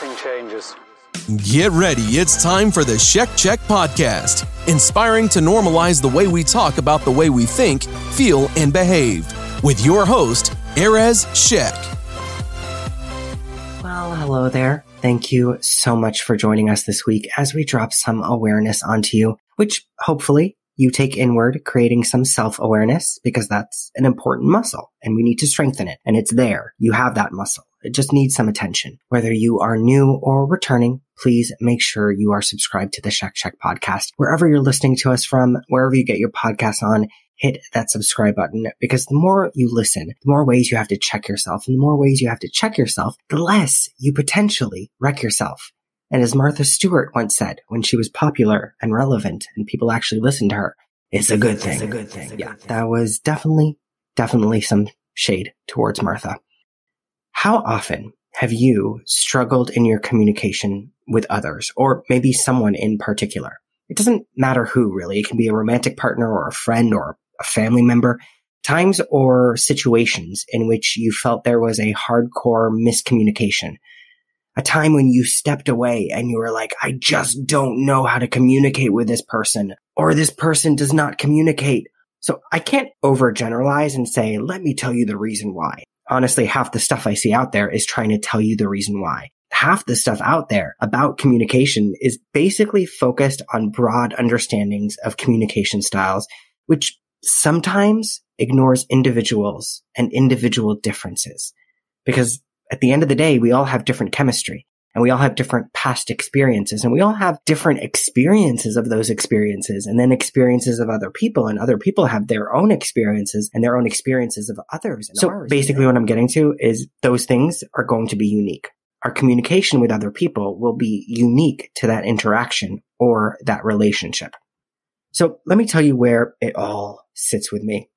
nothing changes. Get ready. It's time for the Shek Check podcast, inspiring to normalize the way we talk about the way we think, feel, and behave. With your host, Erez Shek. Well, hello there. Thank you so much for joining us this week as we drop some awareness onto you, which hopefully you take inward, creating some self awareness because that's an important muscle and we need to strengthen it. And it's there. You have that muscle. It just needs some attention. Whether you are new or returning, please make sure you are subscribed to the Shek Check podcast. Wherever you're listening to us from, wherever you get your podcasts on, hit that subscribe button because the more you listen, the more ways you have to check yourself. And the more ways you have to check yourself, the less you potentially wreck yourself. And as Martha Stewart once said when she was popular and relevant and people actually listened to her, it's a good thing. It's a good thing. Yeah, that was definitely, definitely some shade towards Martha. How often have you struggled in your communication with others or maybe someone in particular? It doesn't matter who really. It can be a romantic partner or a friend or a family member. Times or situations in which you felt there was a hardcore miscommunication. A time when you stepped away and you were like, I just don't know how to communicate with this person or this person does not communicate. So I can't overgeneralize and say, let me tell you the reason why. Honestly, half the stuff I see out there is trying to tell you the reason why. Half the stuff out there about communication is basically focused on broad understandings of communication styles, which sometimes ignores individuals and individual differences. Because at the end of the day, we all have different chemistry and we all have different past experiences and we all have different experiences of those experiences and then experiences of other people and other people have their own experiences and their own experiences of others. so basically what I'm getting to is those things are going to be unique. Our communication with other people will be unique to that interaction or that relationship. So let me tell you where it all sits with me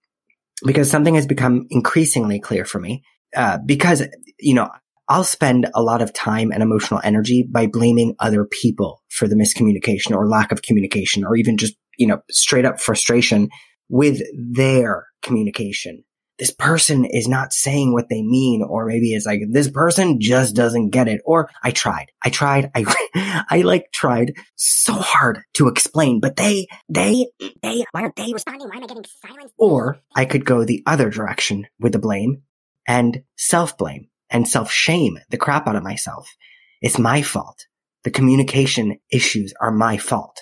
because something has become increasingly clear for me. Uh, because, you know, I'll spend a lot of time and emotional energy by blaming other people for the miscommunication or lack of communication or even just, you know, straight up frustration with their communication. This person is not saying what they mean, or maybe it's like, this person just doesn't get it. Or I tried, I tried, I, I like tried so hard to explain, but they, they, they, why aren't they responding? Why am I getting silence? Or I could go the other direction with the blame and self blame and self shame the crap out of myself. It's my fault. The communication issues are my fault.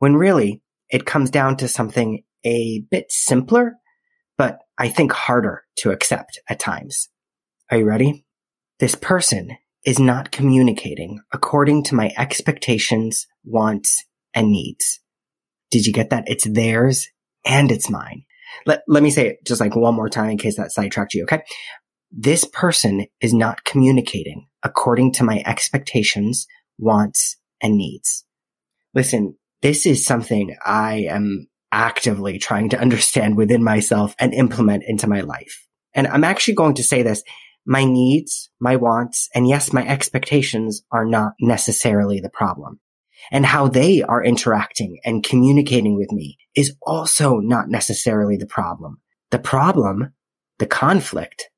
When really it comes down to something a bit simpler, but I think harder to accept at times. Are you ready? This person is not communicating according to my expectations, wants, and needs. Did you get that? It's theirs and it's mine. Let, let me say it just like one more time in case that sidetracked you. Okay this person is not communicating according to my expectations, wants, and needs. Listen, this is something I am actively trying to understand within myself and implement into my life. And I'm actually going to say this. My needs, my wants, and yes, my expectations are not necessarily the problem. And how they are interacting and communicating with me is also not necessarily the problem. The problem, the conflict,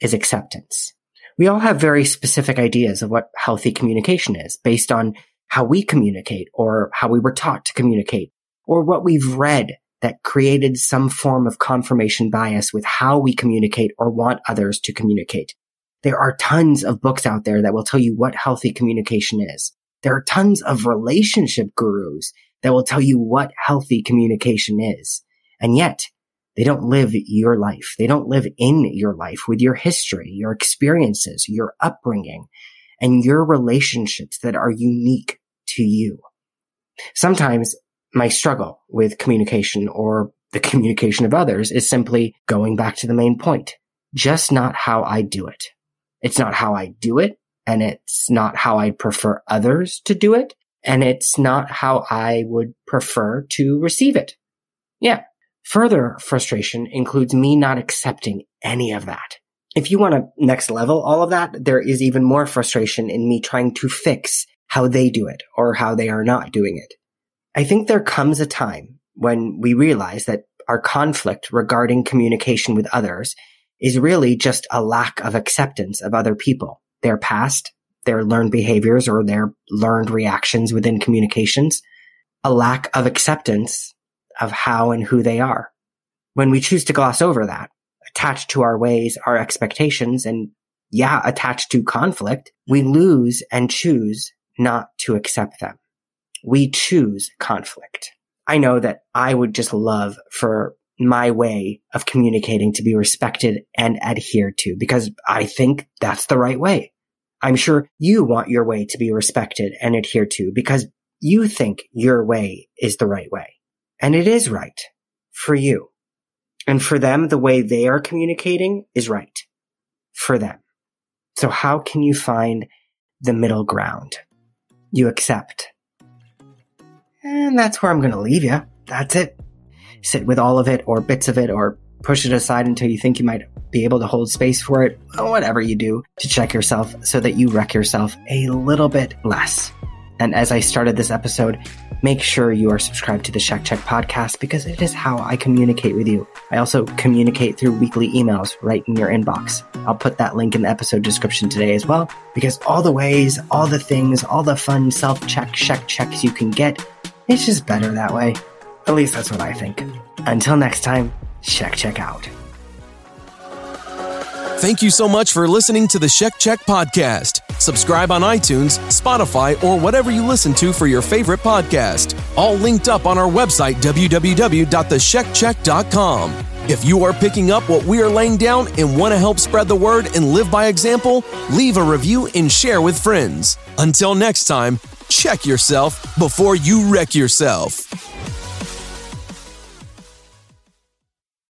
is acceptance. We all have very specific ideas of what healthy communication is based on how we communicate or how we were taught to communicate or what we've read that created some form of confirmation bias with how we communicate or want others to communicate. There are tons of books out there that will tell you what healthy communication is. There are tons of relationship gurus that will tell you what healthy communication is. And yet they don't live your life. They don't live in your life with your history, your experiences, your upbringing, and your relationships that are unique to you. Sometimes my struggle with communication or the communication of others is simply going back to the main point. Just not how I do it. It's not how I do it. And it's not how I prefer others to do it. And it's not how I would prefer to receive it. Yeah. Further frustration includes me not accepting any of that. If you want to next level all of that, there is even more frustration in me trying to fix how they do it or how they are not doing it. I think there comes a time when we realize that our conflict regarding communication with others is really just a lack of acceptance of other people, their past, their learned behaviors or their learned reactions within communications, a lack of acceptance of how and who they are. When we choose to gloss over that, attached to our ways, our expectations, and yeah, attached to conflict, we lose and choose not to accept them. We choose conflict. I know that I would just love for my way of communicating to be respected and adhered to because I think that's the right way. I'm sure you want your way to be respected and adhered to because you think your way is the right way. And it is right for you. And for them, the way they are communicating is right for them. So how can you find the middle ground? You accept. And that's where I'm going to leave you. That's it. Sit with all of it or bits of it or push it aside until you think you might be able to hold space for it, whatever you do to check yourself so that you wreck yourself a little bit less. And as I started this episode, make sure you are subscribed to the Shek Check podcast because it is how I communicate with you. I also communicate through weekly emails right in your inbox. I'll put that link in the episode description today as well because all the ways, all the things, all the fun self check, check checks you can get, it's just better that way. At least that's what I think. Until next time, check, check out. Thank you so much for listening to the Shek Check podcast. Subscribe on iTunes, Spotify, or whatever you listen to for your favorite podcast. All linked up on our website, www.theshekcheck.com. If you are picking up what we are laying down and want to help spread the word and live by example, leave a review and share with friends. Until next time, check yourself before you wreck yourself.